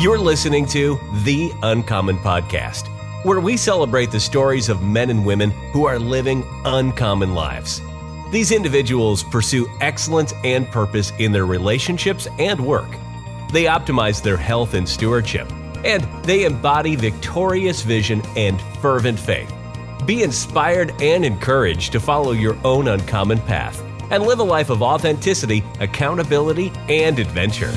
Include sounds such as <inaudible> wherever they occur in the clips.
You're listening to The Uncommon Podcast, where we celebrate the stories of men and women who are living uncommon lives. These individuals pursue excellence and purpose in their relationships and work. They optimize their health and stewardship, and they embody victorious vision and fervent faith. Be inspired and encouraged to follow your own uncommon path and live a life of authenticity, accountability, and adventure.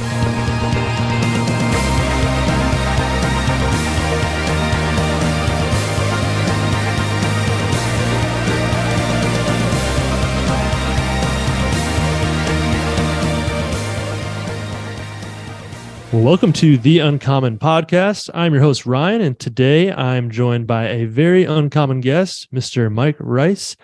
Welcome to the Uncommon Podcast. I'm your host, Ryan, and today I'm joined by a very uncommon guest, Mr. Mike Rice.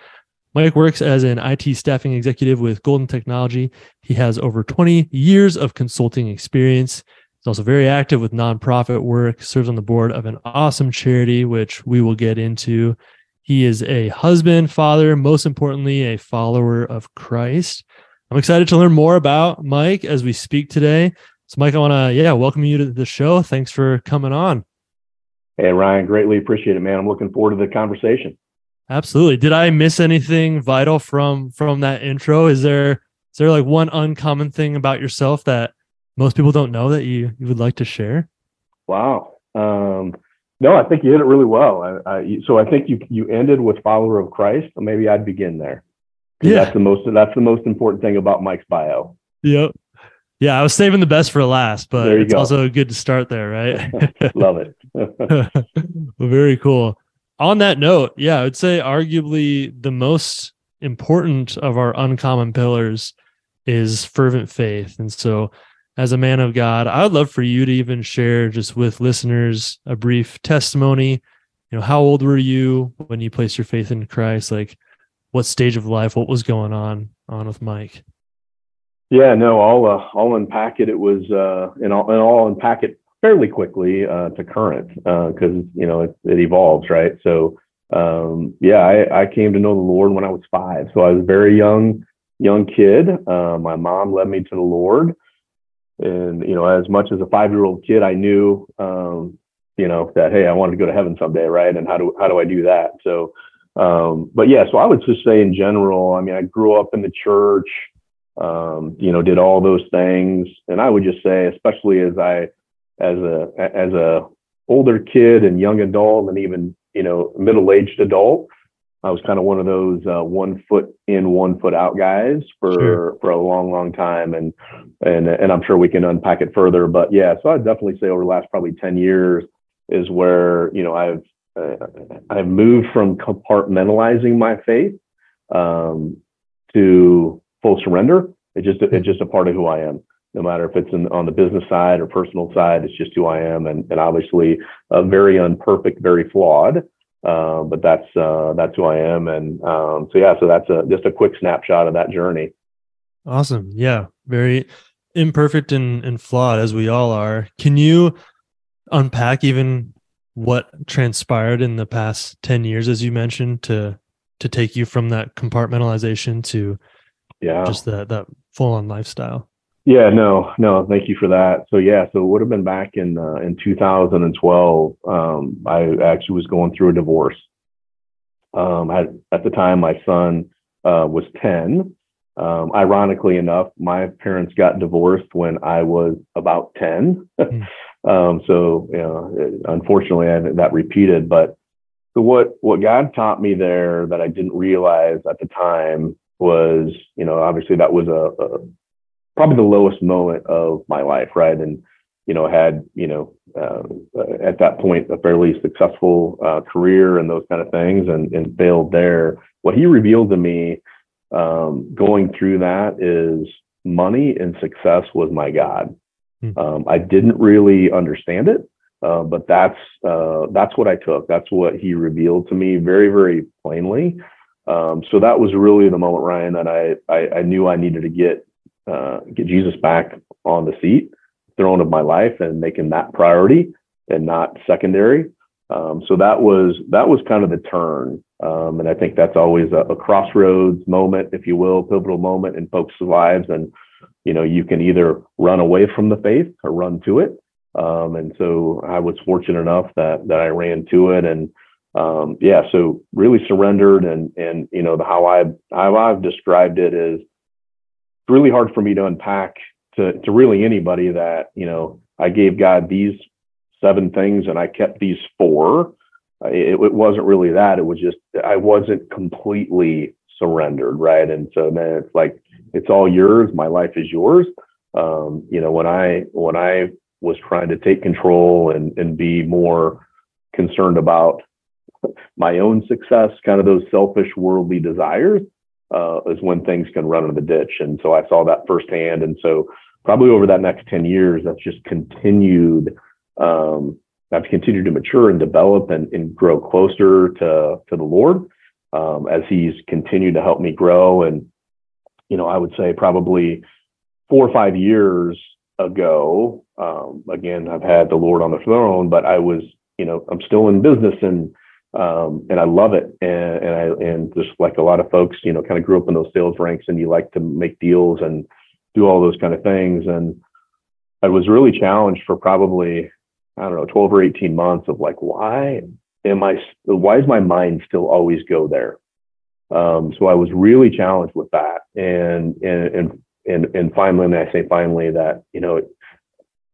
Mike works as an IT staffing executive with Golden Technology. He has over 20 years of consulting experience. He's also very active with nonprofit work, serves on the board of an awesome charity, which we will get into. He is a husband, father, most importantly, a follower of Christ. I'm excited to learn more about Mike as we speak today. So, Mike, I want to, yeah, welcome you to the show. Thanks for coming on. Hey, Ryan, greatly appreciate it, man. I'm looking forward to the conversation. Absolutely. Did I miss anything vital from from that intro? Is there is there like one uncommon thing about yourself that most people don't know that you you would like to share? Wow. Um, no, I think you hit it really well. I, I, so I think you you ended with follower of Christ. Maybe I'd begin there. Yeah, that's the most that's the most important thing about Mike's bio. Yep. Yeah, I was saving the best for last, but it's go. also good to start there, right? <laughs> Love it. <laughs> well, very cool. On that note, yeah, I would say arguably the most important of our uncommon pillars is fervent faith. And so, as a man of God, I would love for you to even share just with listeners a brief testimony. You know, how old were you when you placed your faith in Christ? Like, what stage of life? What was going on on with Mike? Yeah, no, I'll uh, I'll unpack it. It was uh, and I'll and I'll unpack it fairly quickly uh, to current because uh, you know it, it, evolves, right? So um, yeah, I, I came to know the Lord when I was five, so I was a very young young kid. Uh, my mom led me to the Lord, and you know, as much as a five year old kid, I knew um, you know that hey, I wanted to go to heaven someday, right? And how do how do I do that? So. Um, but yeah, so I would just say in general, I mean, I grew up in the church um, you know, did all those things. And I would just say, especially as I, as a, as a older kid and young adult and even, you know, middle-aged adult, I was kind of one of those uh, one foot in, one foot out guys for sure. for a long, long time, and and and I'm sure we can unpack it further. But yeah, so I'd definitely say over the last probably ten years is where you know I've uh, I've moved from compartmentalizing my faith um, to full surrender. It's just it's just a part of who I am. No matter if it's in, on the business side or personal side, it's just who I am, and, and obviously uh, very unperfect, very flawed. Uh, but that's uh, that's who I am, and um, so yeah, so that's a just a quick snapshot of that journey. Awesome, yeah, very imperfect and, and flawed as we all are. Can you unpack even what transpired in the past 10 years as you mentioned to to take you from that compartmentalization to yeah. Just that that full on lifestyle. Yeah no no thank you for that. So yeah so it would have been back in uh, in 2012 um, i actually was going through a divorce. Um, I, at the time my son uh, was 10 um, ironically enough my parents got divorced when i was about 10 mm. <laughs> so you know unfortunately I, that repeated but so what what god taught me there that i didn't realize at the time was, you know, obviously that was a, a probably the lowest moment of my life, right? And you know, had you know uh, at that point a fairly successful uh, career and those kind of things, and, and failed there. What he revealed to me um, going through that is money and success was my god. Hmm. Um, I didn't really understand it, uh, but that's uh, that's what I took. That's what he revealed to me very very plainly. Um, so that was really the moment, Ryan, that I I, I knew I needed to get uh, get Jesus back on the seat, throne of my life, and making that priority and not secondary. Um, so that was that was kind of the turn, um, and I think that's always a, a, crossroads moment, if you will, pivotal moment in folks' lives. And you know, you can either run away from the faith or run to it. Um, and so I was fortunate enough that that I ran to it and um, yeah, so really surrendered and and you know the how I how I've described it is really hard for me to unpack to to really anybody that you know I gave God these seven things and I kept these four. It, it wasn't really that. It was just I wasn't completely surrendered, right? And so then it's like it's all yours. My life is yours. Um, you know, when I when I was trying to take control and and be more concerned about <laughs> my own success, kind of those selfish worldly desires, uh, is when things can run in the ditch. And so I saw that firsthand. And so probably over that next 10 years, that's just continued. Um, I've continued to mature and develop and, and grow closer to, to the Lord um, as He's continued to help me grow. And, you know, I would say probably four or five years ago, um, again, I've had the Lord on the throne, but I was, you know, I'm still in business and um, and I love it. And, and I and just like a lot of folks, you know, kind of grew up in those sales ranks, and you like to make deals and do all those kind of things. And I was really challenged for probably I don't know 12 or 18 months of like, why am I? Why does my mind still always go there? Um, so I was really challenged with that, and and and and and finally, and I say finally that you know.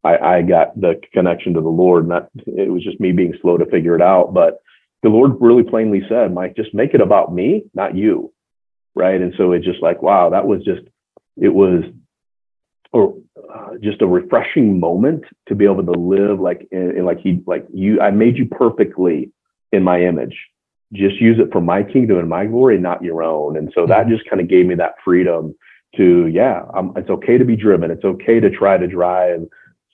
I, I got the connection to the Lord, that it was just me being slow to figure it out. But the Lord really plainly said, Mike, just make it about me, not you. Right. And so it's just like, wow, that was just, it was or uh, just a refreshing moment to be able to live like, in, in like he, like you, I made you perfectly in my image. Just use it for my kingdom and my glory, not your own. And so that mm-hmm. just kind of gave me that freedom to, yeah, I'm, it's okay to be driven. It's okay to try to drive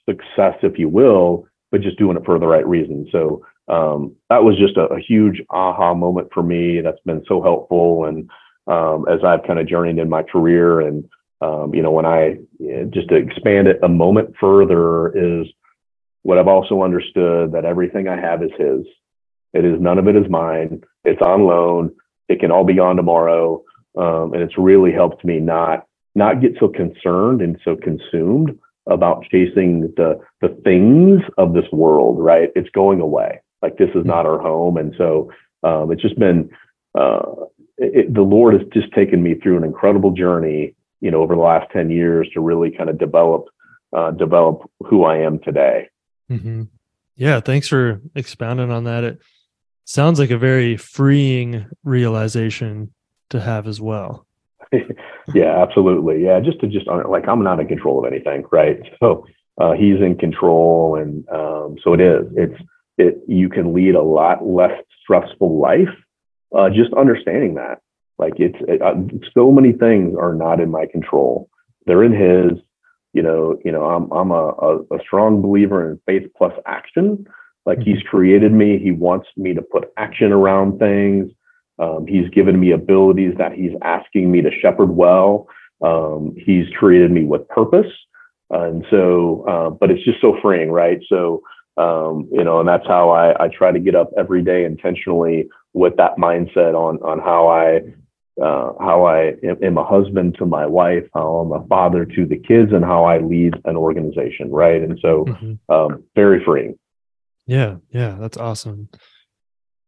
success, if you will, but just doing it for the right reason. So um, that was just a, a, huge aha moment for me. That's been so helpful. And um, as I've kind of journeyed in my career, and um, you know, when I just to expand it a moment further is what I've also understood that everything I have is His. It is none of it is mine. It's on loan. It can all be gone tomorrow. Um, and it's really helped me not not get so concerned and so consumed about chasing the the things of this world. Right? It's going away like this is not our home. And so um, it's just been uh, it, the Lord has just taken me through an incredible journey, you know, over the last ten years to really kind of develop uh, develop who I am today. Mm-hmm. Yeah, thanks for expounding on that. It sounds like a very freeing realization to have as well. <laughs> yeah, absolutely. Yeah, just to just like I'm not in control of anything, right? So uh, he's in control, and um, so it is. It's it you can lead a lot less stressful life. Uh, just understanding that, like it's it, uh, so many things are not in my control. They're in His. You know, you know, I'm I'm a, a, a strong believer in faith plus action. Like mm-hmm. He's created me, He wants me to put action around things. Um, he's given me abilities that He's asking me to shepherd well. Um, he's created me with purpose, and so, uh, but it's just so freeing, right? So um, you know, and that's how I, I try to get up every day intentionally with that mindset on on how I uh, how I am a husband to my wife, how I'm a father to the kids, and how I lead an organization, right? And so, mm-hmm. um, very freeing. Yeah, yeah, that's awesome.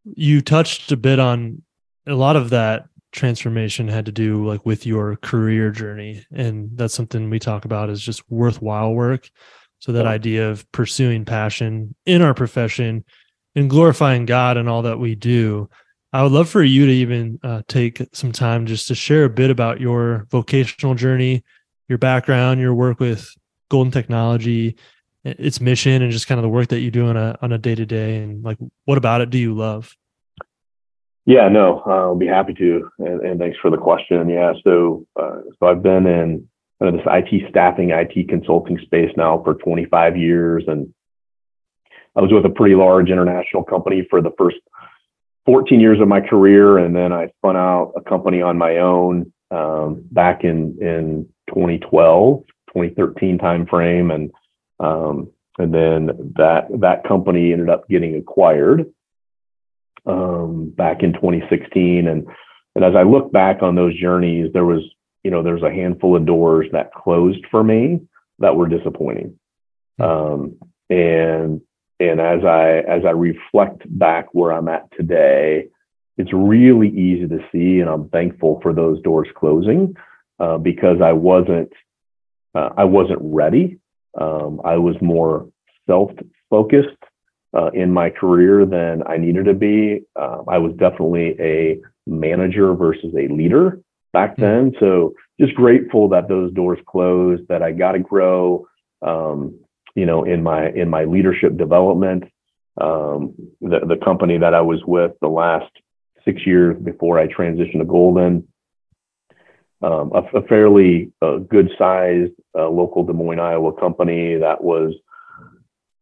You touched a bit on a lot of that transformation had to do like with your career journey, and that's something we talk about is just worthwhile work. So that idea of pursuing passion in our profession and glorifying God and all that we do. I would love for you to even uh, take some time just to share a bit about your vocational journey, your background, your work with Golden Technology, its mission, and just kind of the work that you do on a on a day to day. And like, what about it do you love? Yeah, no, I'll be happy to, and, and thanks for the question. Yeah, so uh, so I've been in this IT staffing, IT consulting space now for 25 years. And I was with a pretty large international company for the first 14 years of my career. And then I spun out a company on my own um, back in, in 2012, 2013 timeframe. And, um, and then that, that company ended up getting acquired um, back in 2016. And, and as I look back on those journeys, there was you know, there's a handful of doors that closed for me that were disappointing. Hmm. Um, and and as I as I reflect back where I'm at today, it's really easy to see, and I'm thankful for those doors closing uh, because I wasn't uh, I wasn't ready. Um, I was more self focused uh, in my career than I needed to be. Uh, I was definitely a manager versus a leader back hmm. then. So just grateful that those doors closed, that I got to grow, um, you know, in my in my leadership development. Um, the the company that I was with the last six years before I transitioned to Golden, um, a, a, fairly uh, good sized uh, local Des Moines, Iowa company that was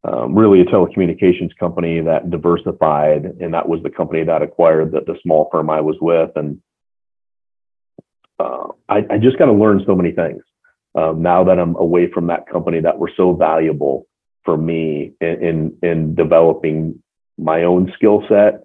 um, really a telecommunications company that diversified, and that was the company that acquired the, the small firm I was with. And uh, I, I, just got to learn so many things um, now that I'm away from that company that were so valuable for me in in, in developing my own skill set,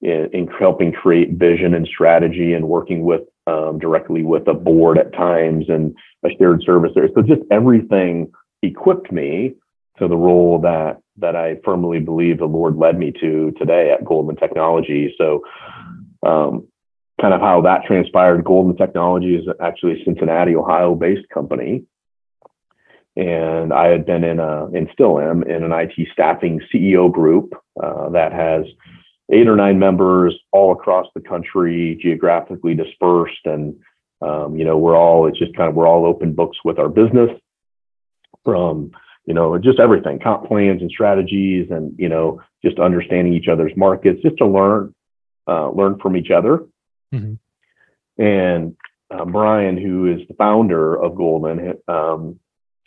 in, in, helping create vision and strategy, and working with um, directly with a board at times and a shared service there. So just everything equipped me to the role that that I firmly believe the Lord led me to today at Golden Technology. So, um, kind of how that transpired. Golden Technology is actually a Cincinnati, Ohio based company. And I had been in a, and still am in an IT staffing CEO group uh, that has eight or nine members all across the country, geographically dispersed. And, um, you know, we're all, it's just kind of, we're all open books with our business from, you know, just everything, comp plans and strategies and, you know, just understanding each other's markets, just to learn, uh, learn from each other. Mm-hmm. And uh, Brian, who is the founder of Golden, um,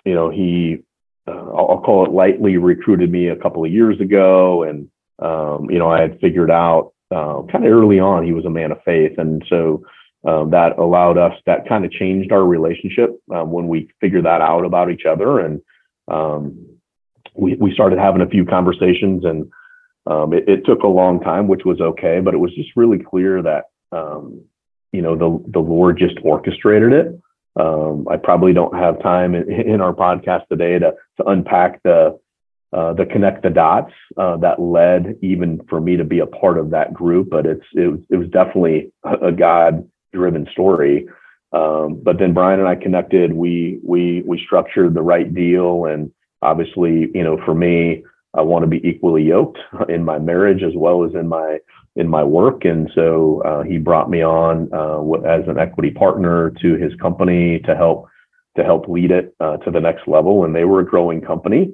you know, he, uh, I'll, call it lightly, recruited me a couple of years ago. And, um, you know, I had figured out uh, kind of early on he was a man of faith. And so um, that allowed us, that kind of changed our relationship um, when we figured that out about each other. And um, we, we started having a few conversations and um, it, it, took a long time, which was okay, but it was just really clear that um, you know the the Lord just orchestrated it. Um, I probably don't have time in, in, our podcast today to to unpack the uh, the connect the dots uh, that led even for me to be a part of that group, but it's it was, it was definitely a, God driven story. Um, but then Brian and I connected. We we we structured the right deal, and obviously, you know, for me, I want to be equally yoked <laughs> in my marriage as well as in my in my work. And so uh, he brought me on uh, as an equity partner to his company to help to help lead it uh, to the next level. And they were a growing company,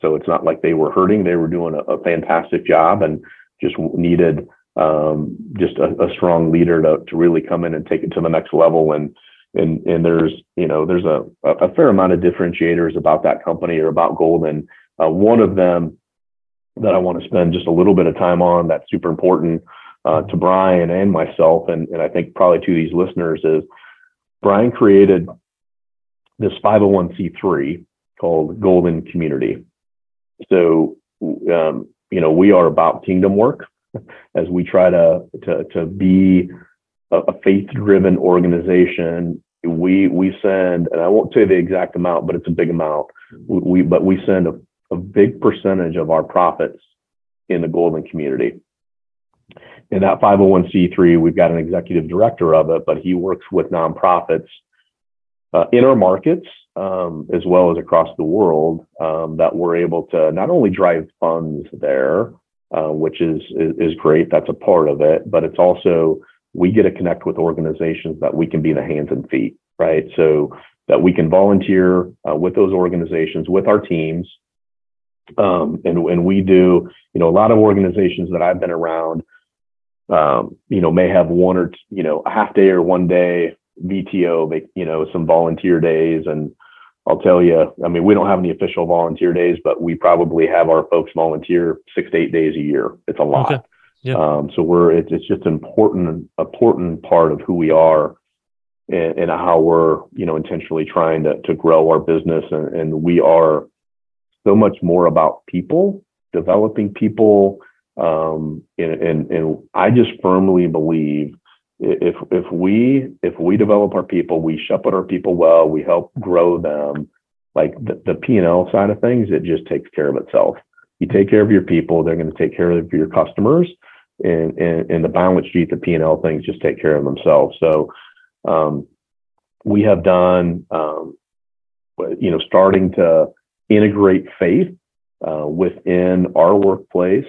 so it's not like they were hurting. They were doing a, a fantastic job and just needed um, just a, a, strong leader to to really come in and take it to the next level. And and and there's you know there's a a fair amount of differentiators about that company or about Golden. Uh, one of them that I want to spend just a little bit of time on that's super important uh, to Brian and myself, and, and I think probably to these listeners is Brian created this 501c3 called Golden Community. So, um, you know, we are about kingdom work as we try to to, to be a, a faith-driven organization. We we send, and I won't say the exact amount, but it's a big amount. We but we send a a big percentage of our profits in the golden community. In that 501c3, we've got an executive director of it, but he works with nonprofits uh, in our markets um, as well as across the world um, that we're able to not only drive funds there, uh, which is, is, is great. That's a part of it, but it's also we get to connect with organizations that we can be the hands and feet, right? So that we can volunteer uh, with those organizations with our teams um, and, and we do, you know, a lot of organizations that I've been around, um, you know, may have one or, you know, a half day or one day VTO, you know, some volunteer days. And I'll tell you, I mean, we don't have any official volunteer days, but we probably have our folks volunteer six to eight days a year. It's a lot. Okay. Yeah. Um, so we're, it's, it's just an important, important part of who we are and, and how we're, you know, intentionally trying to, to grow our business. And, and we are, so much more about people, developing people. Um, and, and, and I just firmly believe if, if we, if we develop our people, we shepherd our people well, we help grow them. like the, P&L side of things, it just takes care of itself. You take care of your people, they're going to take care of your customers and, and, and the balance sheet, the P&L things just take care of themselves. So, um, we have done, um, you know, starting to integrate faith uh, within our workplace.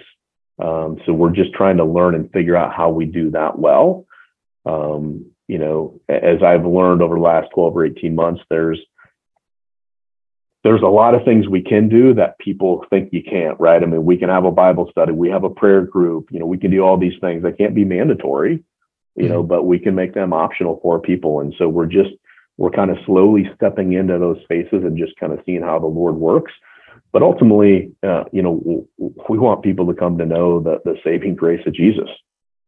Um, so we're just trying to learn and figure out how we do that well. Um, you know, as I've learned over the last 12 or 18 months, there's there's a lot of things we can do that people think you can't, right? I mean, we can have a Bible study, we have a prayer group, you know, we can do all these things. They can't be mandatory, you mm-hmm. know, but we can make them optional for people. And so we're just we're kind of slowly stepping into those spaces and just kind of seeing how the Lord works. But ultimately, uh, you know, we want people to come to know the the saving grace of Jesus.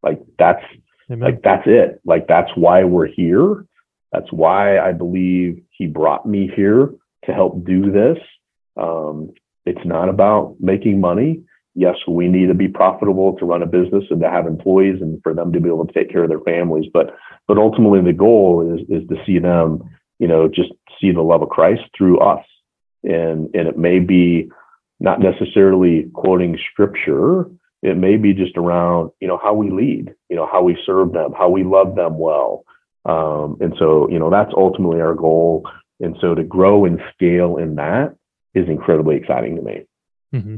Like that's Amen. like that's it. Like that's why we're here. That's why I believe He brought me here to help do this. Um, it's not about making money. Yes, we need to be profitable to run a business and to have employees and for them to be able to take care of their families. But but ultimately the goal is is to see them, you know, just see the love of Christ through us. And and it may be not necessarily quoting scripture. It may be just around, you know, how we lead, you know, how we serve them, how we love them well. Um, and so, you know, that's ultimately our goal. And so to grow and scale in that is incredibly exciting to me. Mm-hmm.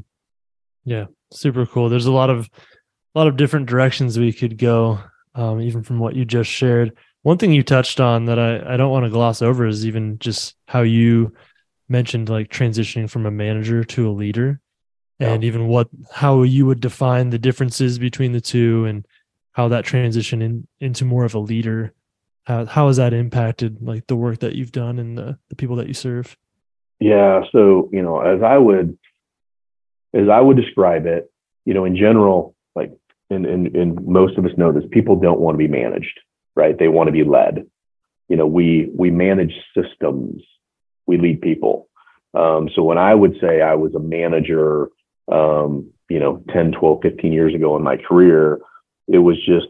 Yeah, super cool. There's a lot of a lot of different directions we could go, um, even from what you just shared. One thing you touched on that I, I don't want to gloss over is even just how you mentioned like transitioning from a manager to a leader and even what how you would define the differences between the two and how that transition in, into more of a leader how, how has that impacted like the work that you've done and the, the people that you serve yeah so you know as i would as I would describe it, you know, in general, like, and, and, and most of us know this, people don't want to be managed, right? They want to be led. You know, we, we manage systems, we lead people. Um, so when I would say I was a manager, um, you know, 10, 12, 15 years ago in my career, it was just,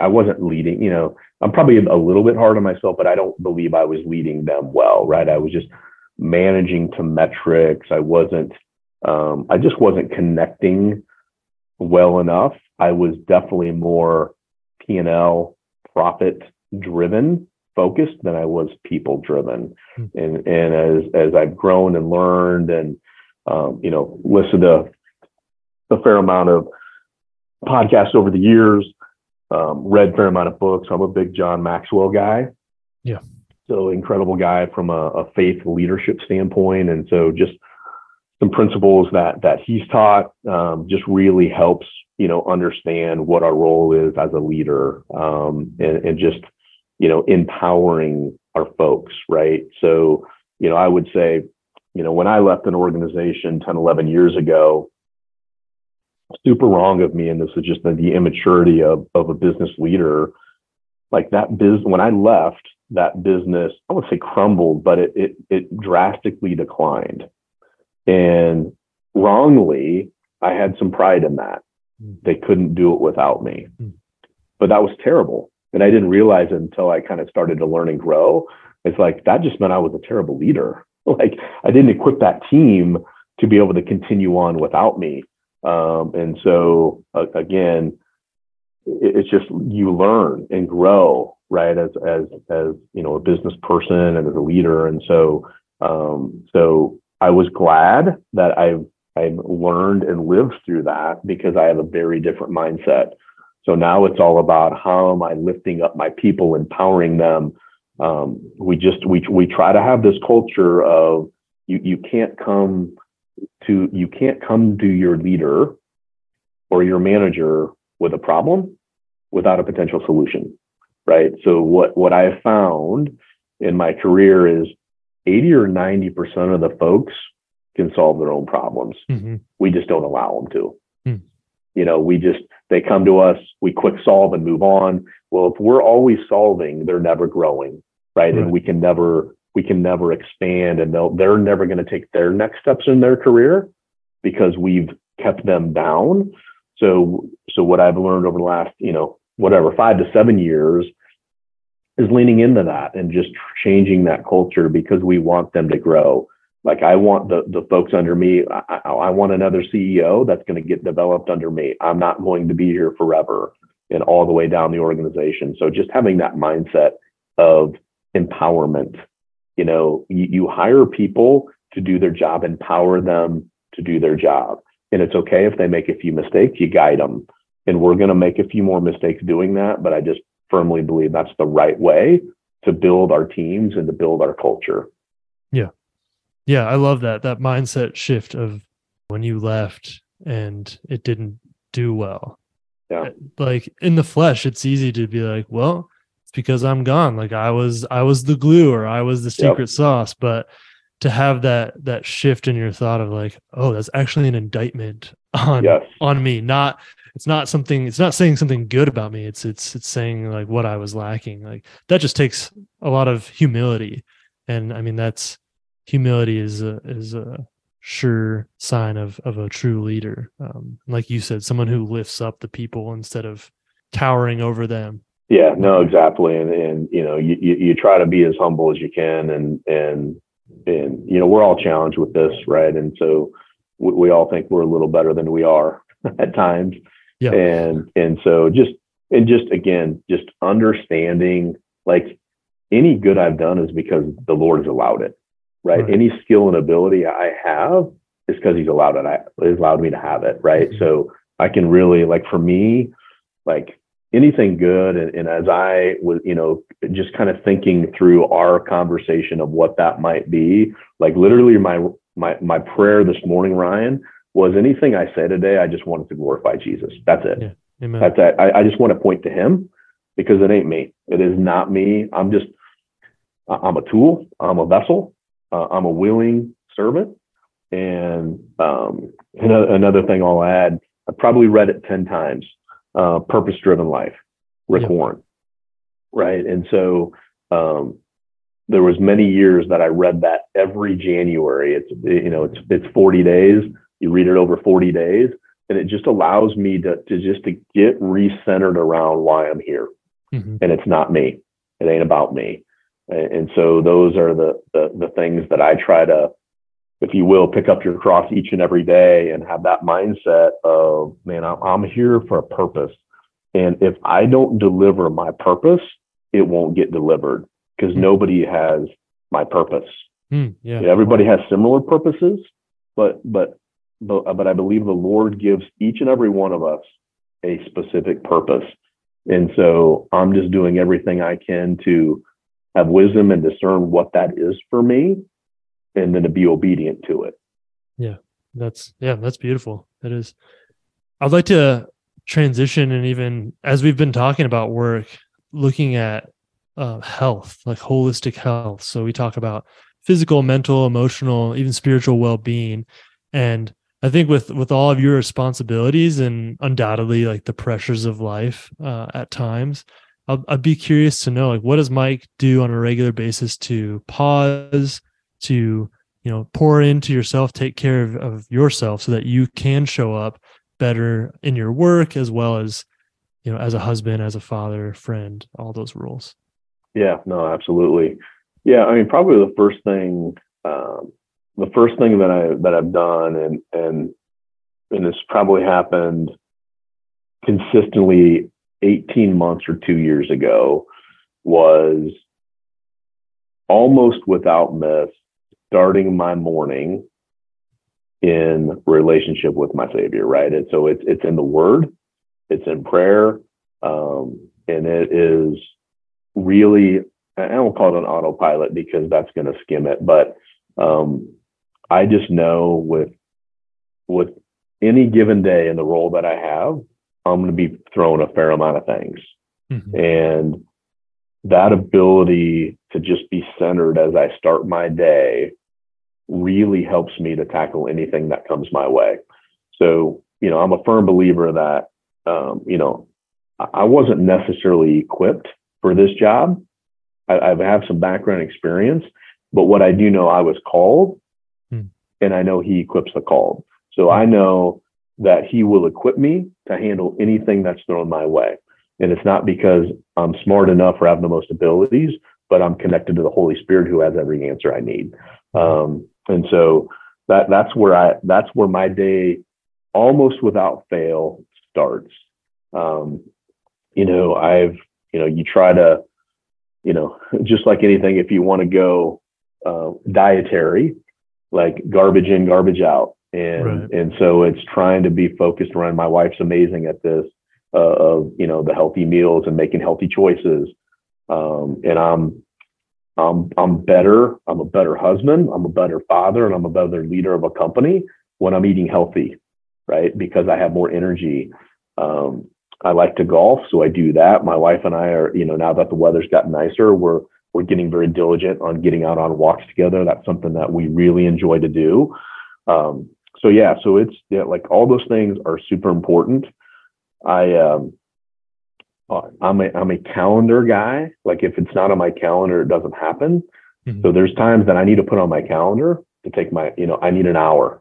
I wasn't leading, you know, I'm probably a little bit hard on myself, but I don't believe I was leading them well, right? I was just managing to metrics. I wasn't, um, I just wasn't connecting well enough. I was definitely more P&L profit driven focused than I was people driven. Mm-hmm. And, and as, as I've grown and learned and, um, you know, listened to a fair amount of podcasts over the years, um, read a fair amount of books. I'm a big John Maxwell guy. Yeah. So incredible guy from a, a faith leadership standpoint, and so just some principles that that he's taught um, just really helps you know understand what our role is as a leader um, and, and just you know empowering our folks right? So you know i would say you know when i left an organization 10 11 years ago super wrong of me and this is just the, the immaturity of, of a business leader like that business when i left that business, I would say crumbled, but it, it, it drastically declined. And wrongly, I had some pride in that. Hmm. They couldn't do it without me. Hmm. But that was terrible. And I didn't realize it until I kind of started to learn and grow. It's like that just meant I was a terrible leader. <laughs> Like I didn't equip that team to be able to continue on without me. Um, and so uh, again, it's just you learn and grow right as as as you know a business person and as a leader. And so um so i was glad that i've i've learned and lived through that because i have a very different mindset. So now it's all about how am i lifting up my people empowering them. Um, we just we we try to have this culture of you you can't come to you can't come to your leader or your manager with a problem without a potential solution right? So what what I found in my career is 80 or 90 percent of the folks can solve their own problems. Mm-hmm. We just don't allow them to. Mm. You know, we just they come to us, we quick solve and move on. Well, if we're always solving, they're never growing, right? right. And we can never we can never expand, and they'll they're never going to take their next steps in their career because we've kept them down. So so what I've learned over the last you know whatever five to seven years is leaning into that and just changing that culture because we want them to grow. Like I want the the folks under me. I, I want another CEO that's going to get developed under me. I'm not going to be here forever and all the way down the organization. So just having that mindset of empowerment. You know, you, you hire people to do their job, empower them to do their job. And it's okay if they make a few mistakes, you guide them. And we're going to make a few more mistakes doing that, but I just firmly believe that's the right way to build our teams and to build our culture. Yeah. Yeah, I love that that mindset shift of when you left and it didn't do well. Yeah. Uh, like in the flesh it's easy to be like, well, it's because I'm gone. Like I was I was the glue or I was the secret yep. sauce, but to have that that shift in your thought of like, oh, that's actually an indictment on yes. on me, not it's not something it's not saying something good about me. It's it's it's saying like what i was lacking. Like that just takes a lot of humility. And i mean that's humility is a is a sure sign of of a true leader. Um, like you said someone who lifts up the people instead of towering over them. Yeah no exactly. And and you know you, you, you try to be as humble as you can. And and and you know we're all challenged with this right? And so we, we all think we're a little better than we are <laughs> at times yeah. And and so just and just again, just understanding like any good I've done is because the Lord has allowed it. Right. right. Any skill and ability I have is because he's allowed it. I he's allowed me to have it. Right. Mm-hmm. So I can really like for me, like anything good and, and, as i was you know just kind of thinking through our conversation of what that might be like literally my my my prayer this morning ryan was anything I say today, I just wanted to glorify Jesus. That's it. Yeah. Amen. That's it. I, I just want to point to him because it ain't me. It is not me. I'm just, I'm a tool. I'm a vessel. Uh, I'm a willing servant. And um, another, another thing I'll add, I probably read it 10 times, uh, Purpose Driven Life, Rick yeah. Warren. Right. And so um, there was many years that I read that every January. It's, you know, it's, it's 40 days you read it over 40 days, and it just allows me to, to just to get recentered around why I'm here. Mm-hmm. And it's not me. It ain't about me. And, and so those are the, the the things that I try to, if you will, pick up your cross each and every day and have that mindset of, man, I'm, I'm here for a purpose. And if I don't deliver my purpose, it won't get delivered because mm-hmm. nobody has my purpose. Mm, yeah. Everybody has similar purposes, but but but, but I believe the Lord gives each and every one of us a specific purpose. And so I'm just doing everything I can to have wisdom and discern what that is for me and then to be obedient to it. Yeah. That's yeah, that's beautiful. That is. I'd like to transition and even as we've been talking about work, looking at uh, health, like holistic health. So we talk about physical, mental, emotional, even spiritual well-being. And I think with with all of your responsibilities and undoubtedly like the pressures of life uh, at times, I'll, I'd be curious to know like what does Mike do on a regular basis to pause, to you know pour into yourself, take care of, of yourself so that you can show up better in your work as well as you know as a husband, as a father, friend, all those roles. Yeah, no, absolutely. Yeah, I mean, probably the first thing um, the first thing that I that I've done and and and it's probably happened consistently 18 months or two years ago was almost without miss starting my morning in relationship with my savior right? And so it's it's in the word it's in prayer um, and it is really i don't call it an autopilot because that's going to skim it but um, I just know with with any given day in the role that I have, I'm going to be throwing a fair amount of things. Mm-hmm. And that ability to just be centered as I start my day really helps me to tackle anything that comes my way. So, you know, I'm a firm believer that, um, you know, I wasn't necessarily equipped for this job. I, I have some background experience, but what I do know I was called and I know he equips the called. So I know that he will equip me to handle anything that's thrown my way. And it's not because I'm smart enough or have the most abilities, but I'm connected to the Holy Spirit who has every answer I need. Um, and so that that's where I that's where my day almost without fail starts. Um, you know, I've you know, you try to, you know, <laughs> just like anything, if you want to go uh, dietary, like garbage in, garbage out, and right. and so it's trying to be focused around. My wife's amazing at this uh, of you know the healthy meals and making healthy choices, um, and I'm I'm I'm better. I'm a better husband. I'm a better father, and I'm a better leader of a company when I'm eating healthy, right? Because I have more energy. Um, I like to golf, so I do that. My wife and I are, you know, now that the weather's gotten nicer, we're we're getting very diligent on getting out on walks together. That's something that we really enjoy to do. Um, so yeah, so it's yeah, like all those things are super important. I um, I'm a I'm a calendar guy. Like if it's not on my calendar, it doesn't happen. Mm-hmm. So there's times that I need to put on my calendar to take my, you know, I need an hour.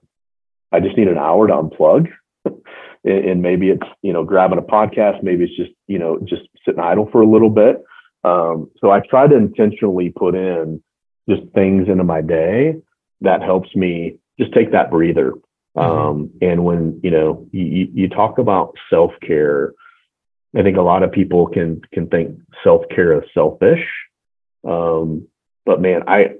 I just need an hour to unplug. <laughs> and maybe it's, you know, grabbing a podcast, maybe it's just, you know, just sitting idle for a little bit. Um, so I try to intentionally put in just things into my day that helps me just take that breather. Mm-hmm. Um, and when, you know, you, you talk about self care, I think a lot of people can can think self care is selfish, um, but man, I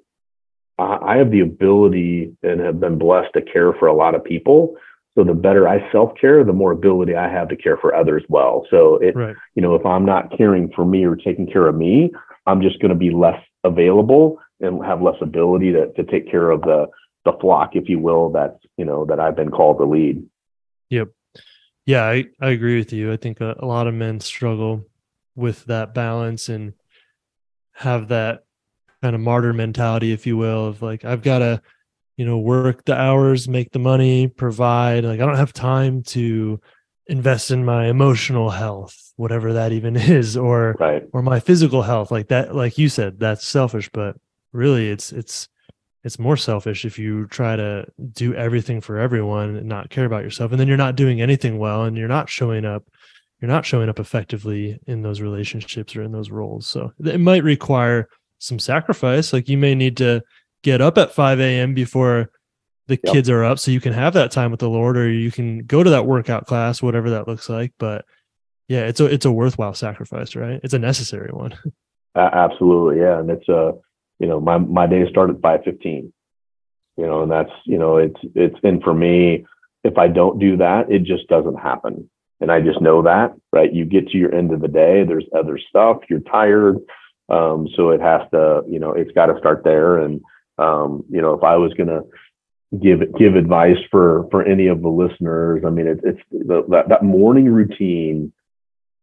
I have the ability and have been blessed to care for a lot of people. So the better I self care, the more ability I have to care for others well. So it, right. you know, if I'm not caring for me or taking care of me, I'm just going to be less available and have less ability to to take care of the the flock, if you will, that's you know that I've been called to lead. Yep. Yeah, I, I agree with you. I think a, a lot of men struggle with that balance and have that kind of martyr mentality, if you will, of like, I've got to, you know, work the hours, make the money, provide. Like, I don't have time to invest in my emotional health, whatever that even <laughs> is, or, right. or my physical health. Like that, like you said, that's selfish, but really it's, it's, it's more selfish if you try to do everything for everyone and not care about yourself and then you're not doing anything well and you're not showing up you're not showing up effectively in those relationships or in those roles so it might require some sacrifice like you may need to get up at 5 a.m before the yep. kids are up so you can have that time with the lord or you can go to that workout class whatever that looks like but yeah it's a it's a worthwhile sacrifice right it's a necessary one <laughs> uh, absolutely yeah and it's a you know, my my day started at five fifteen. You know, and that's you know, it's it's and for me, if I don't do that, it just doesn't happen. And I just know that, right? You get to your end of the day, there's other stuff, you're tired. Um, so it has to, you know, it's got to start there. And um, you know, if I was gonna give give advice for for any of the listeners, I mean, it, it's the, that that morning routine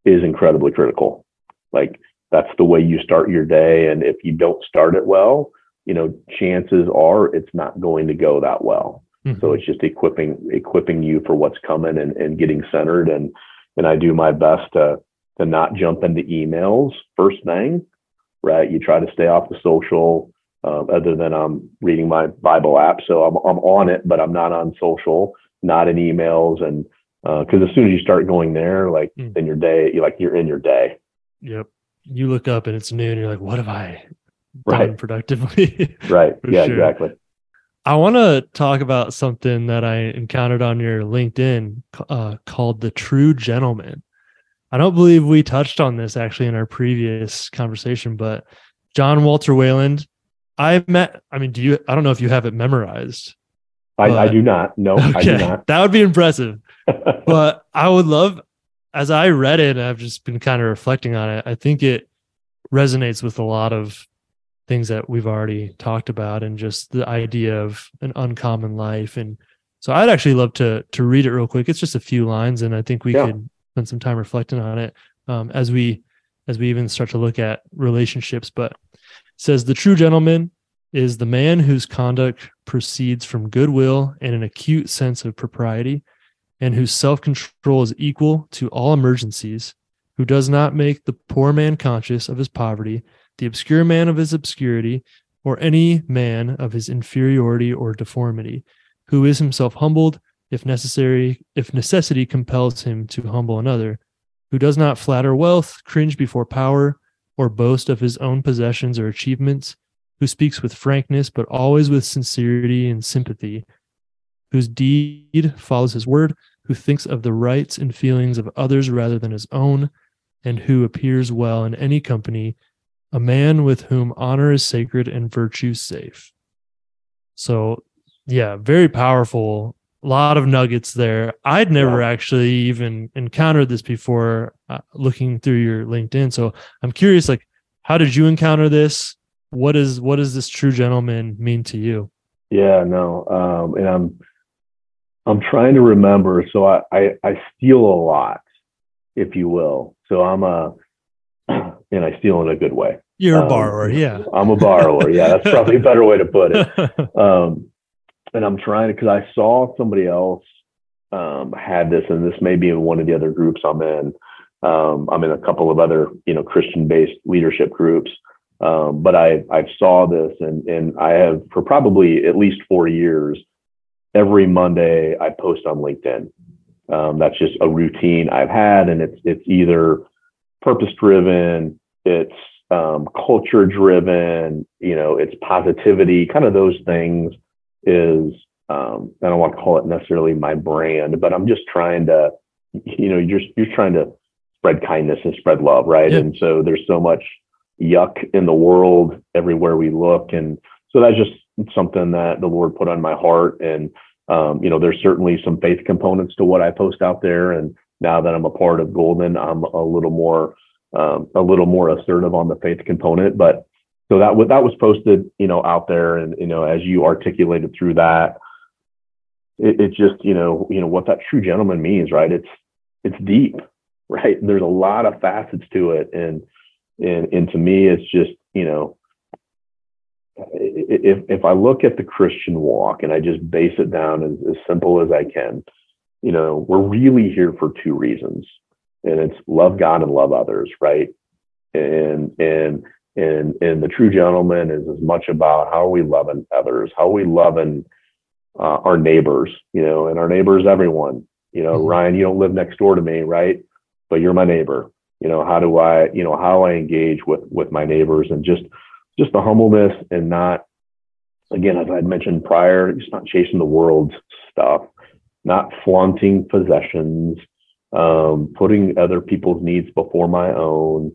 is incredibly critical. Like that's the way you start your day. And if you don't start it well, you know, chances are it's not going to go that well. Mm-hmm. So it's just equipping equipping you for what's coming and, and getting centered. And and I do my best to to not jump into emails first thing, right? You try to stay off the social, uh, other than I'm reading my Bible app. So I'm I'm on it, but I'm not on social, not in emails, and because uh, as soon as you start going there, like mm. in your day, you like you're in your day. Yep you look up and it's noon. You're like, what have I done right. productively? <laughs> right. yeah, sure. exactly. I want to talk about something that I encountered on your LinkedIn uh, called the True Gentleman. I don't believe we touched on this actually in our previous conversation, but John Walter Wayland, I met. I mean, do you? I don't know if you have it memorized. I, but, I do not. No, okay. I do not. <laughs> That would be impressive. <laughs> but I would love as I read it, I've just been kind of reflecting on it. I think it resonates with a lot of things that we've already talked about and just the idea of an uncommon life. And so I'd actually love to to read it real quick. It's just a few lines, and I think we yeah. could spend some time reflecting on it um, as we as we even start to look at relationships. But says the true gentleman is the man whose conduct proceeds from goodwill and an acute sense of propriety and whose self control is equal to all emergencies, who does not make the poor man conscious of his poverty, the obscure man of his obscurity, or any man of his inferiority or deformity, who is himself humbled, if necessary, if necessity compels him to humble another, who does not flatter wealth, cringe before power, or boast of his own possessions or achievements, who speaks with frankness, but always with sincerity and sympathy, whose deed follows his word, who thinks of the rights and feelings of others rather than his own, and who appears well in any company, a man with whom honor is sacred and virtue safe. So, yeah, very powerful. A lot of nuggets there. I'd never yeah. actually even encountered this before uh, looking through your LinkedIn. So, I'm curious like how did you encounter this? What is what does this true gentleman mean to you? Yeah, no. Um and I'm I'm trying to remember. So I, I, I steal a lot, if you will. So I'm a, <clears throat> and I steal in a good way. You're um, a borrower, yeah. I'm a borrower, yeah. That's probably a better way to put it. <laughs> Um, and I'm trying to because I saw somebody else um, had this, and this may be in one of the other groups I'm in. Um, I'm in a couple of other, you know, Christian-based leadership groups. Um, but I I saw this, and and I have for probably at least four years every Monday I post on LinkedIn. Um, that's just a routine I've had, and it's it's either purpose driven, it's um, culture driven, you know, it's positivity, kind of those things. Is um, I don't want to call it necessarily my brand, but I'm just trying to, you know, you're you're trying to spread kindness and spread love, right? Yeah. And so there's so much yuck in the world everywhere we look, and so that's just something that the Lord put on my heart. And, um, you know, there's certainly some faith components to what I post out there. And now that I'm a part of Golden, I'm a little more, um, a little more assertive on the faith component. But so that was, that was posted, you know, out there. And, you know, as you articulated through that, it, it just, you know, you know, what that true gentleman means, right? It's, it's deep, <laughs> right? There's a lot of facets to it. And, and, and to me, it's just, you know, if if I look at the Christian walk and I just base it down as, as simple as I can, you know, we're really here for two reasons. And it's love God and love others, right? And and and and the true gentleman is as much about how are we loving others, how are we loving uh, our neighbors, you know, and our neighbors, everyone. You know, mm-hmm. Ryan, you don't live next door to me, right? But you're my neighbor. You know, how do I, you know, how I engage with with my neighbors and just just the humbleness and not, again, as I'd mentioned prior, just not chasing the world's stuff, not flaunting possessions, um, putting other people's needs before my own,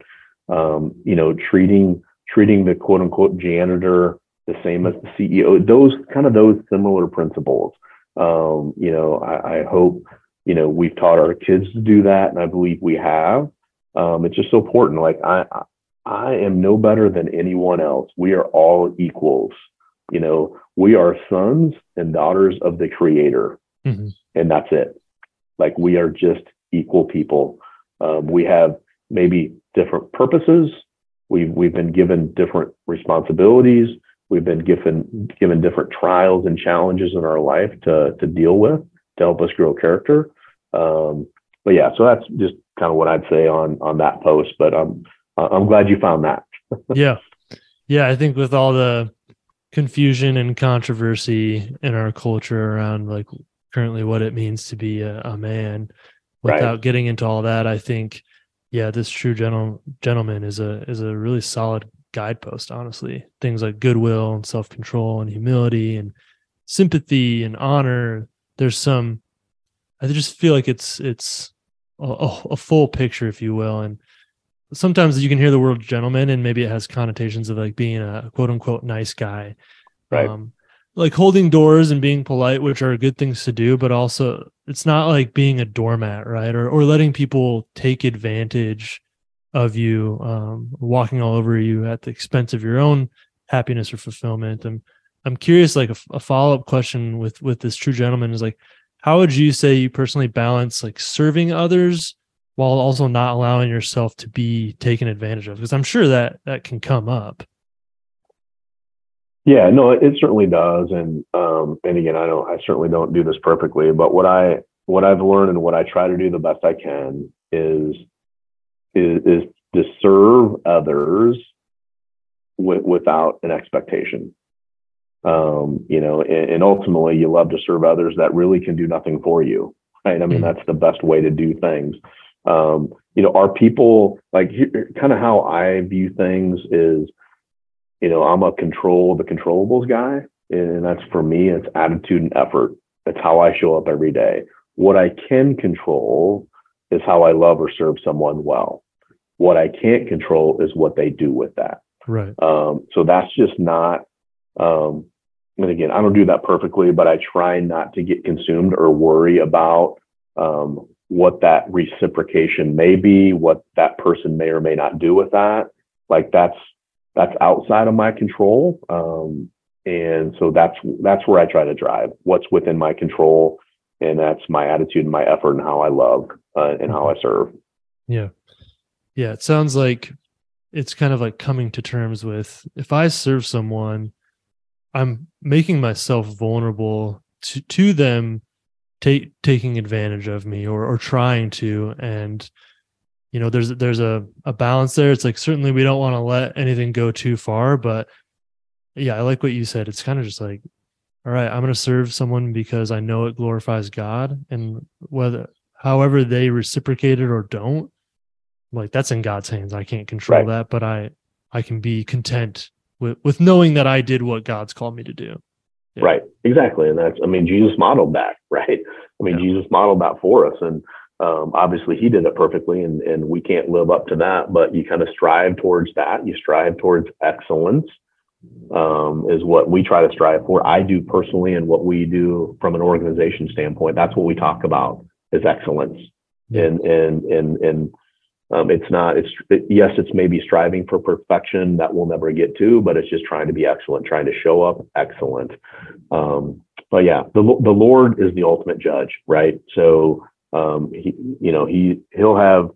um, you know, treating treating the quote unquote janitor the same as the CEO. Those kind of those similar principles. Um, you know, I, I, hope you know we've taught our kids to do that, and I believe we have. Um, it's just so important. Like I, I am no better than anyone else. We are all equals. You know, we are sons and daughters of the creator. Mm-hmm. And that's it. Like we are just equal people. Um, we have maybe different purposes. We've, we've been given different responsibilities. We've been given, given different trials and challenges in our life to, to deal with to help us grow character. Um, but yeah, so that's just kind of what I'd say on, on that post, but um, I'm glad you found that. <laughs> yeah. Yeah. I think with all the confusion and controversy in our culture around like currently what it means to be a, a man, without right. getting into all that, I think, yeah, this true gentle, gentleman is a is a really solid guidepost, honestly. Things like goodwill and self-control and humility and sympathy and honor. There's some I just feel like it's it's a, a full picture, if you will. And sometimes you can hear the word gentleman and maybe it has connotations of like being a quote unquote nice guy. Right. Um, like holding doors and being polite, which are good things to do, but also it's not like being a doormat, right? Or or letting people take advantage of you, um, walking all over you at the expense of your own happiness or fulfillment. I'm I'm curious, like a, a follow up question with with this true gentleman is like, how would you say you personally balance like serving others while also not allowing yourself to be taken advantage of because i'm sure that that can come up yeah no it certainly does and um and again i don't i certainly don't do this perfectly but what i what i've learned and what i try to do the best i can is is, is to serve others with, without an expectation. Um you know and, and ultimately you love to serve others that really can do nothing for you right? I mean mm-hmm. that's the best way to do things. Um, you know, are people like kind of how I view things is, you know, I'm a control the controllables guy, and that's for me. It's attitude and effort. That's how I show up every day. What I can control is how I love or serve someone well. What I can't control is what they do with that. Right. Um, so that's just not. Um, and again, I don't do that perfectly, but I try not to get consumed or worry about um, what that reciprocation may be, what that person may or may not do with that. Like that's that's outside of my control. Um, and so that's that's where I try to drive what's within my control, and that's my attitude and my effort and how I love uh, and how I serve. Yeah, yeah. It sounds like it's kind of like coming to terms with if I serve someone, I'm making myself vulnerable to to them take taking advantage of me or or trying to and you know there's there's a a balance there it's like certainly we don't want to let anything go too far but yeah i like what you said it's kind of just like all right i'm going to serve someone because i know it glorifies god and whether however they reciprocate it or don't like that's in god's hands i can't control right. that but i i can be content with with knowing that i did what god's called me to do yeah. Right. Exactly. And that's, I mean, Jesus modeled that, <laughs> right? I mean, yeah. Jesus modeled that for us. And um, obviously he did it perfectly and, and we can't live up to that, but you kind of strive towards that. You strive towards excellence um, is what we try to strive for. I do personally, and what we do from an organization standpoint, that's what we talk about is excellence. Yeah. And, and, and, and, um, it's not, it's, it, yes, it's maybe striving for perfection that we'll never get to, but it's just trying to be excellent, trying to show up excellent. Um, but yeah, the, the Lord is the ultimate judge, right? So, um, he, you know, he, he'll have,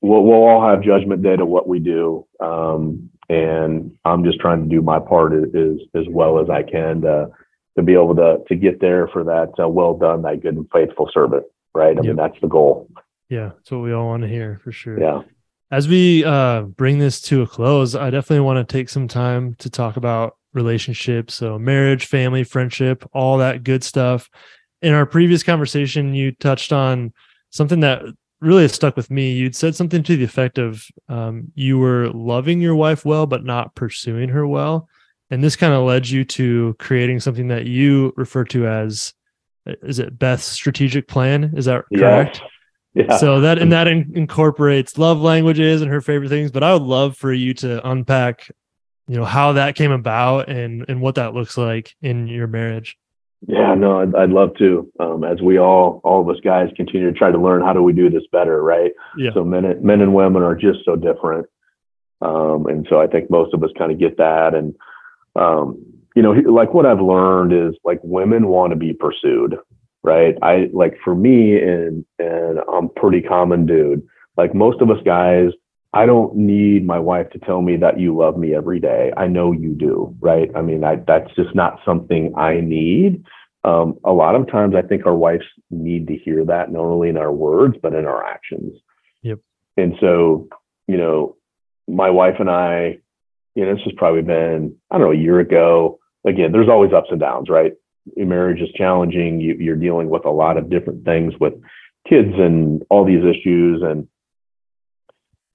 we'll, we'll all have judgment day to what we do. Um, and I'm just trying to do my part as, as well as I can to, to be able to, to get there for that, uh, well done, that good and faithful servant, right? I yep. mean, that's the goal. Yeah, that's what we all want to hear for sure. Yeah. As we uh, bring this to a close, I definitely want to take some time to talk about relationships. So, marriage, family, friendship, all that good stuff. In our previous conversation, you touched on something that really stuck with me. You'd said something to the effect of um, you were loving your wife well, but not pursuing her well. And this kind of led you to creating something that you refer to as is it Beth's strategic plan? Is that correct? Yes. Yeah. So that and that in, incorporates love languages and her favorite things. But I would love for you to unpack, you know, how that came about and and what that looks like in your marriage. Yeah, no, I'd, I'd love to. Um, as we all, all of us guys, continue to try to learn how do we do this better, right? Yeah. So men, men and women are just so different, um, and so I think most of us kind of get that. And um, you know, like what I've learned is like women want to be pursued, right? I like for me and and I'm pretty common dude. Like most of us guys, I don't need my wife to tell me that you love me every day. I know you do, right? I mean, I that's just not something I need. Um, a lot of times, I think our wives need to hear that not only in our words but in our actions. Yep. And so, you know, my wife and I, you know, this has probably been I don't know a year ago. Again, there's always ups and downs, right? your marriage is challenging. You, you're dealing with a lot of different things with kids and all these issues. And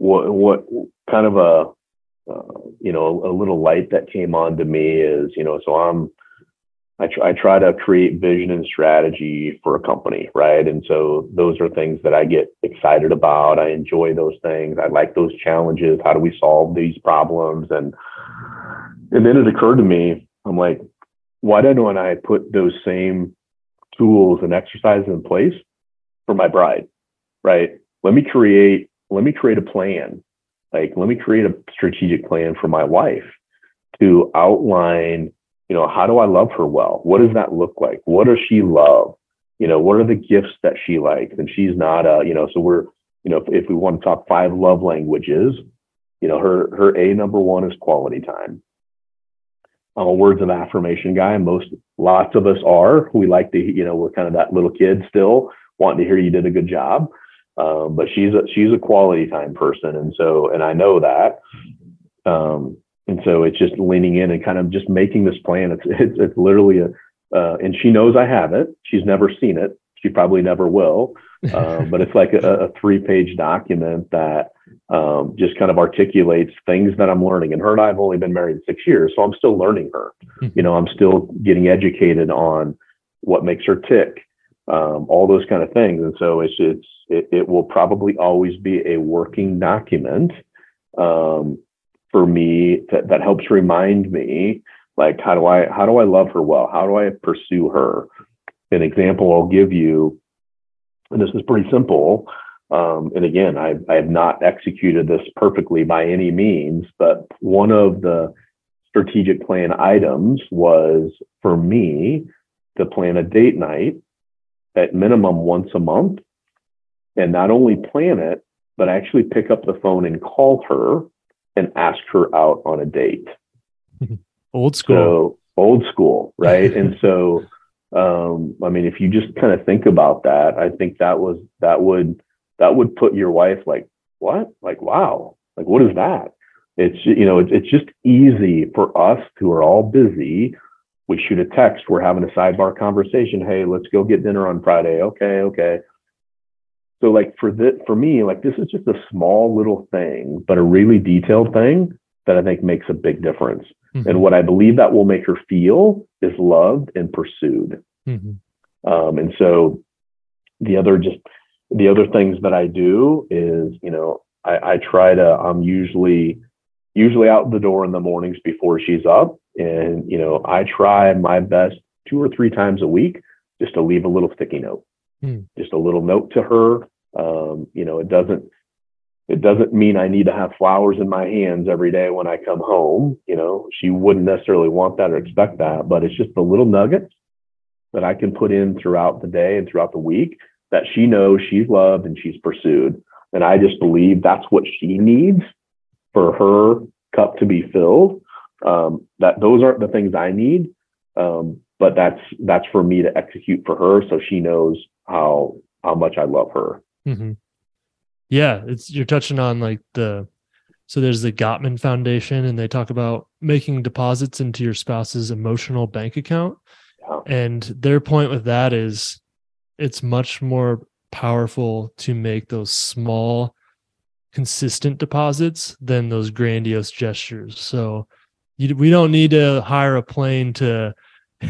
what what kind of a uh, you know a little light that came on to me is you know so I'm I try, I try to create vision and strategy for a company, right? And so those are things that I get excited about. I enjoy those things. I like those challenges. How do we solve these problems? And and then it occurred to me, I'm like, why don't I put those same tools and exercises in place for my bride? Right. Let me create, let me create a plan. Like, let me create a strategic plan for my wife to outline, you know, how do I love her well? What does that look like? What does she love? You know, what are the gifts that she likes? And she's not a, you know, so we're, you know, if, if we want to talk five love languages, you know, her her A number one is quality time. I'm a words of affirmation guy. Most lots of us are. We like to, you know, we're kind of that little kid still wanting to hear you did a good job. Um, but she's a she's a quality time person, and so and I know that. Um, and so it's just leaning in and kind of just making this plan. It's it's, it's literally a uh, and she knows I have it. She's never seen it. She probably never will. Um, but it's like a, a three page document that um, just kind of articulates things that I'm learning. And her and I have only been married six years, so I'm still learning her. Mm-hmm. You know, I'm still getting educated on what makes her tick, um, all those kind of things. And so it's it's it, it will probably always be a working document um, for me that, that helps remind me like how do I how do I love her well? How do I pursue her? An example I'll give you, and this is pretty simple. Um, and again, I, I have not executed this perfectly by any means, but one of the strategic plan items was for me to plan a date night at minimum once a month and not only plan it, but actually pick up the phone and call her and ask her out on a date. <laughs> Old school. So, old school, <laughs> right? and so, um, I mean, if you just kind of think about that, I think that was that would that would put your wife like, what? Like, wow, like what is that? It's you know, it's it's just easy for us who are all busy. We shoot a text. We're having a sidebar conversation. Hey, let's go get dinner on Friday. Okay, okay. So like for the for me, like this is just a small little thing, but a really detailed thing that I think makes a big difference. Mm-hmm. And what I believe that will make her feel is loved and pursued. Mm-hmm. Um, and so the other just the other things that I do is, you know, I, I try to, I'm usually usually out the door in the mornings before she's up. And, you know, I try my best two or three times a week just to leave a little sticky note, mm. just a little note to her. Um, you know, it doesn't it doesn't mean I need to have flowers in my hands every day when I come home. You know, she wouldn't necessarily want that or expect that, but it's just the little nuggets that I can put in throughout the day and throughout the week that she knows she's loved and she's pursued. And I just believe that's what she needs for her cup to be filled. Um, that those aren't the things I need, um, but that's that's for me to execute for her, so she knows how how much I love her. Mm-hmm yeah it's you're touching on like the so there's the gottman foundation and they talk about making deposits into your spouse's emotional bank account yeah. and their point with that is it's much more powerful to make those small consistent deposits than those grandiose gestures so you, we don't need to hire a plane to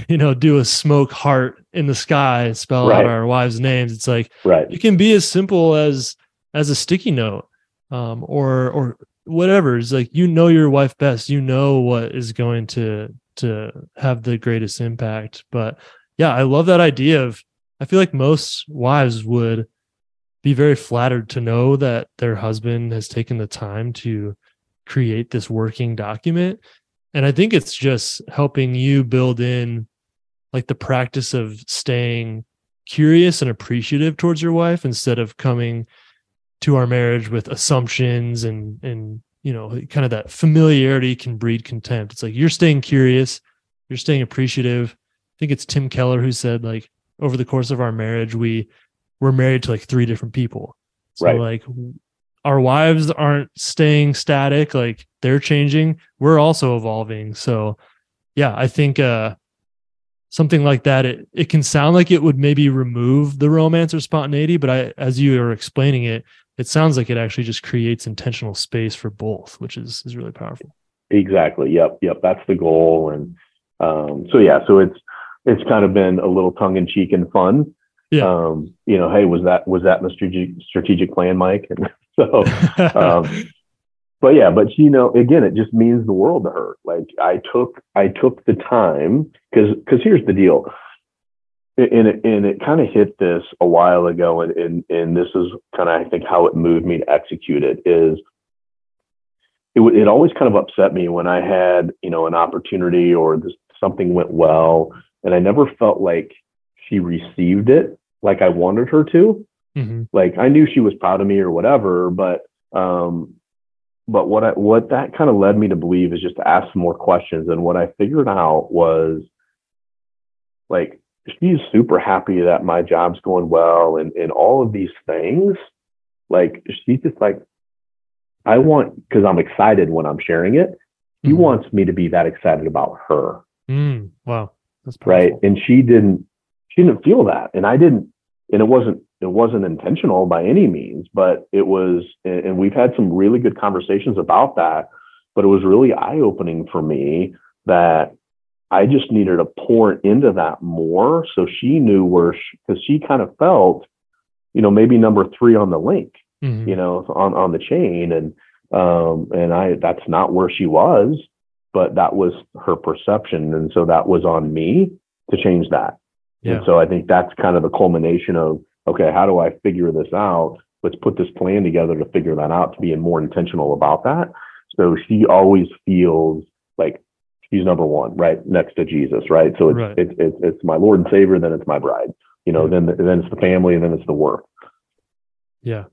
you know do a smoke heart in the sky spell right. out our wives names. It's like right. it can be as simple as as a sticky note um, or or whatever. It's like you know your wife best. You know what is going to to have the greatest impact. But yeah i love that idea of i feel like most wives would be very flattered to know that their husband has taken the time to create this working document and i think it's just helping you build in like the practice of staying curious and appreciative towards your wife instead of coming to our marriage with assumptions and and you know kind of that familiarity can breed contempt. It's like you're staying curious you're staying appreciative. I think it's tim keller who said like over the course of our marriage we we're married to like three different people. So right. like our wives aren't staying static like they're changing we're also evolving so yeah i think uh something like that it, it can sound like it would maybe remove the romance or spontaneity but i as you are explaining it it sounds like it actually just creates intentional space for both, which is is really powerful. Exactly. Yep. Yep. That's the goal. And um, so yeah, so it's it's kind of been a little tongue in cheek and fun. Yeah. Um, you know, hey, was that was that my strategic strategic plan, Mike? And <laughs> so <laughs> um, but yeah, but you know, again, it just means the world to her. Like I took I took the time because because here's the deal and it, and it kind of hit this a while ago, and, and, and this is kind of, I think, how it moved me to execute it is it, it always kind of upset me when I had, you know, an opportunity or this, something went well, and I never felt like she received it like I wanted her to. Mm-hmm. Like I knew she was proud of me or whatever, but um, but what I what that kind of led me to believe is just to ask some more questions. And what I figured out was like she's super happy that my job's going well and, and all of these things. Like she's just like, I want because I'm excited when I'm sharing it. He mm-hmm. wants me to be that excited about her. Mm, wow. That's right. And she didn't she didn't feel that. And I didn't and it wasn't it wasn't intentional by any means, but it was, and we've had some really good conversations about that. But it was really eye opening for me that I just needed to pour into that more, so she knew where because she, she kind of felt, you know, maybe number three on the link, mm-hmm. you know, on on the chain, and um, and I that's not where she was, but that was her perception, and so that was on me to change that. Yeah. And so I think that's kind of the culmination of okay, how do I figure this out? Let's put this plan together to figure that out, to be more intentional about that. So she always feels like she's number one, right next to Jesus, right? So it's right. It's, it's it's my Lord and Savior, then it's my bride. You know, yeah. then then it's the family, and then it's the work. Yeah,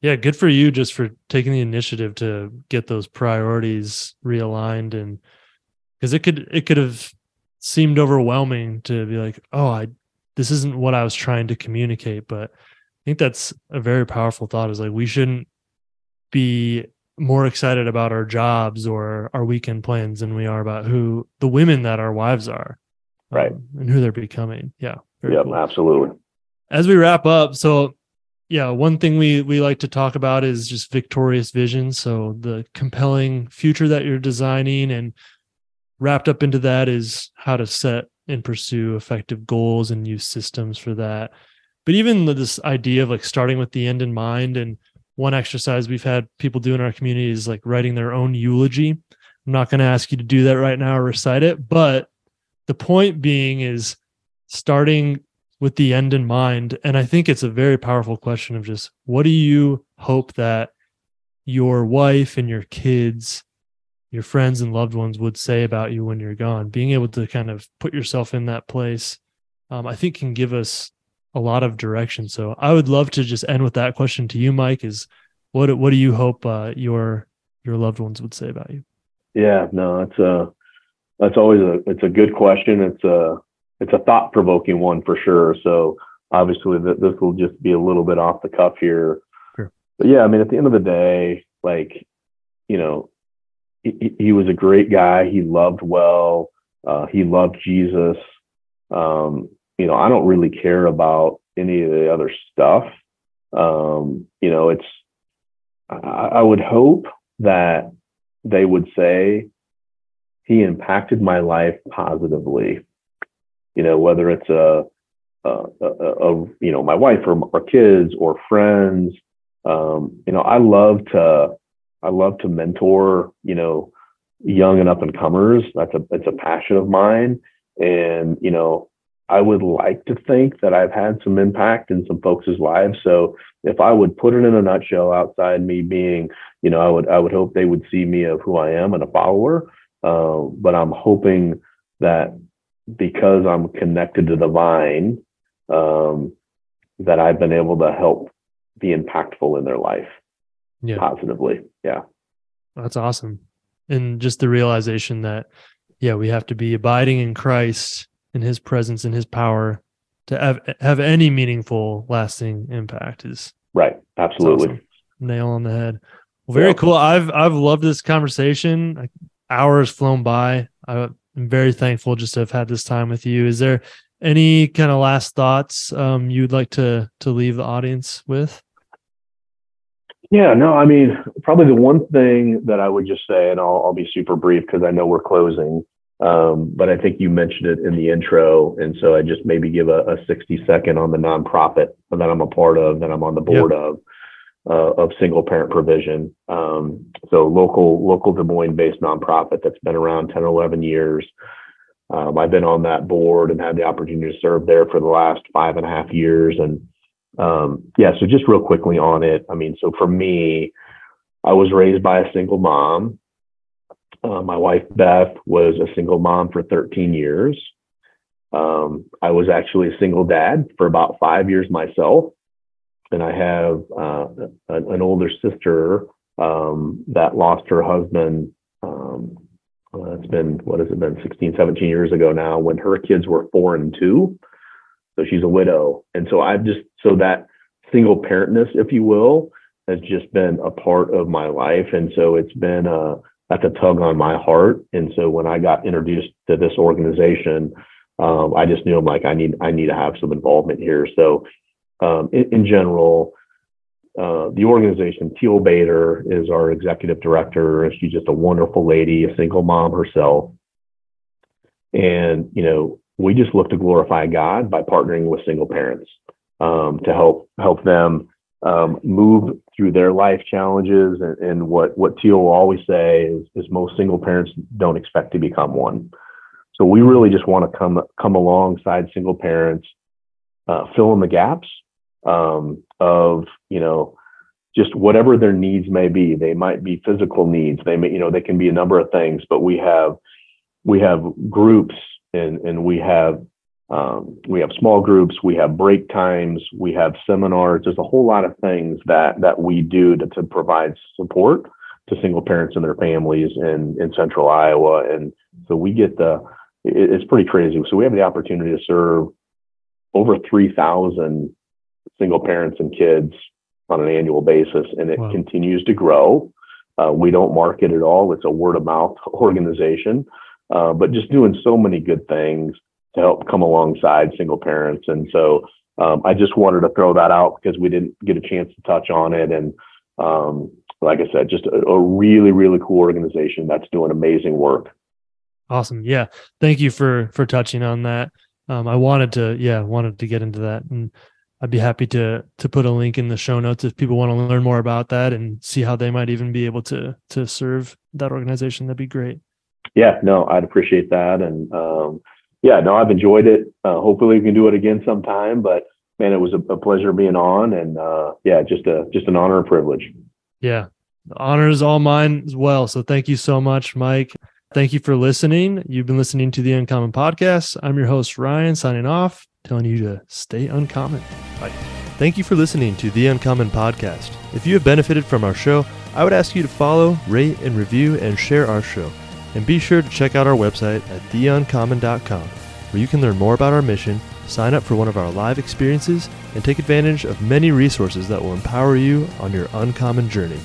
yeah. Good for you, just for taking the initiative to get those priorities realigned, and because it could it could have seemed overwhelming to be like, oh, I this isn't what I was trying to communicate. But I think that's a very powerful thought. Is like we shouldn't be more excited about our jobs or our weekend plans than we are about who the women that our wives are, right, um, and who they're becoming. Yeah. Yeah, cool. absolutely. As we wrap up, so yeah, one thing we we like to talk about is just victorious vision. So the compelling future that you're designing and wrapped up into that is how to set and pursue effective goals and use systems for that. But even this idea of like starting with the end in mind and one exercise we've had people do in our community is like writing their own eulogy. I'm not going to ask you to do that right now or recite it, but the point being is starting with the end in mind. And I think it's a very powerful question of just what do you hope that your wife and your kids your friends and loved ones would say about you when you're gone. Being able to kind of put yourself in that place um, i think can give us a lot of direction. So i would love to just end with that question to you mike is what what do you hope uh, your your loved ones would say about you? Yeah no it's a that's always a it's a good question. It's a it's a thought provoking one for sure. So obviously this will just be a little bit off the cuff here. Sure. but yeah i mean at the end of the day like you know he, he was a great guy. He loved well. Uh, he loved Jesus. Um, you know, I don't really care about any of the other stuff. Um, you know, it's, I, I would hope that they would say he impacted my life positively. You know, whether it's a, a, a, a you know, my wife or, kids or friends. Um, you know, I love to I love to mentor, you know, young and up and comers. That's a it's a passion of mine. And, you know, I would like to think that I've had some impact in some folks' lives. So if I would put it in a nutshell outside me being, you know, I would I would hope they would see me of who I am and a follower. Uh, but I'm hoping that because I'm connected to the vine, um, that I've been able to help be impactful in their life yeah. positively. Yeah. That's awesome. And just the realization that, yeah, we have to be abiding in Christ in his presence and his power to have, have any meaningful lasting impact is right. Absolutely. Awesome. Nail on the head. Well, very yeah. cool. I've, I've loved this conversation. Hours flown by. I'm very thankful just to have had this time with you. Is there any kind of last thoughts um, you'd like to to leave the audience with? Yeah, no, I mean, probably the one thing that I would just say, and I'll, I'll be super brief because I know we're closing, um, but I think you mentioned it in the intro. And so I just maybe give a, a 60 second on the nonprofit that I'm a part of, that I'm on the board yep. of, uh, of single parent provision. Um, so local, local Des Moines based nonprofit that's been around 10 or 11 years. Um, I've been on that board and had the opportunity to serve there for the last five and a half years. And um, yeah, so just real quickly on it. I mean, so for me, I was raised by a single mom. Uh, my wife Beth was a single mom for 13 years. Um, I was actually a single dad for about five years myself, and I have uh, an, older sister um, that lost her husband. Um, uh, it's been what has it been 16, 17 years ago now when her kids were four and two. So she's a widow. And so I've just, so that single parentness, if you will, has just been a part of my life. And so it's been a, that's a tug on my heart. And so when I got introduced to this organization, um, I just knew I'm like, I need, I need to have some involvement here. So um, in, in, general, uh, the organization, Teal Bader is our executive director. She's just a wonderful lady, a single mom herself. And, you know, we just look to glorify God by partnering with single parents um, to help help them um, move through their life challenges. And, and, what what Teal will always say is, is most single parents don't expect to become one. So we really just want to come come alongside single parents, uh, fill in the gaps um, of you know just whatever their needs may be. They might be physical needs. They may you know they can be a number of things. But we have we have groups and and we have um, we have small groups, we have break times, we have seminars. There's a whole lot of things that that we do to, to provide support to single parents and their families in in central Iowa, and so we get the it, it's pretty crazy. So we have the opportunity to serve over three thousand single parents and kids on an annual basis, and it wow. continues to grow. Uh, we don't market at all; it's a word of mouth <laughs> organization, uh, but just doing so many good things to help come alongside single parents. And so um, I just wanted to throw that out because we didn't get a chance to touch on it. And um, like I said, just a, a, really, really cool organization that's doing amazing work. Awesome. Yeah. Thank you for for touching on that. Um, I wanted to, yeah, wanted to get into that, and I'd be happy to to put a link in the show notes if people want to learn more about that and see how they might even be able to to serve that organization. That'd be great. Yeah. No, I'd appreciate that, and um, yeah, no, I've enjoyed it. Uh, hopefully, we can do it again sometime. But man, it was a, a pleasure being on, and uh, yeah, just a just an honor and privilege. Yeah, the honor is all mine as well. So thank you so much, Mike. Thank you for listening. You've been listening to the Uncommon Podcast. I'm your host, Ryan, signing off, telling you to stay uncommon. Bye. Thank you for listening to the Uncommon Podcast. If you have benefited from our show, I would ask you to follow, rate, and review and share our show. And be sure to check out our website at theuncommon.com, where you can learn more about our mission, sign up for one of our live experiences, and take advantage of many resources that will empower you on your uncommon journey.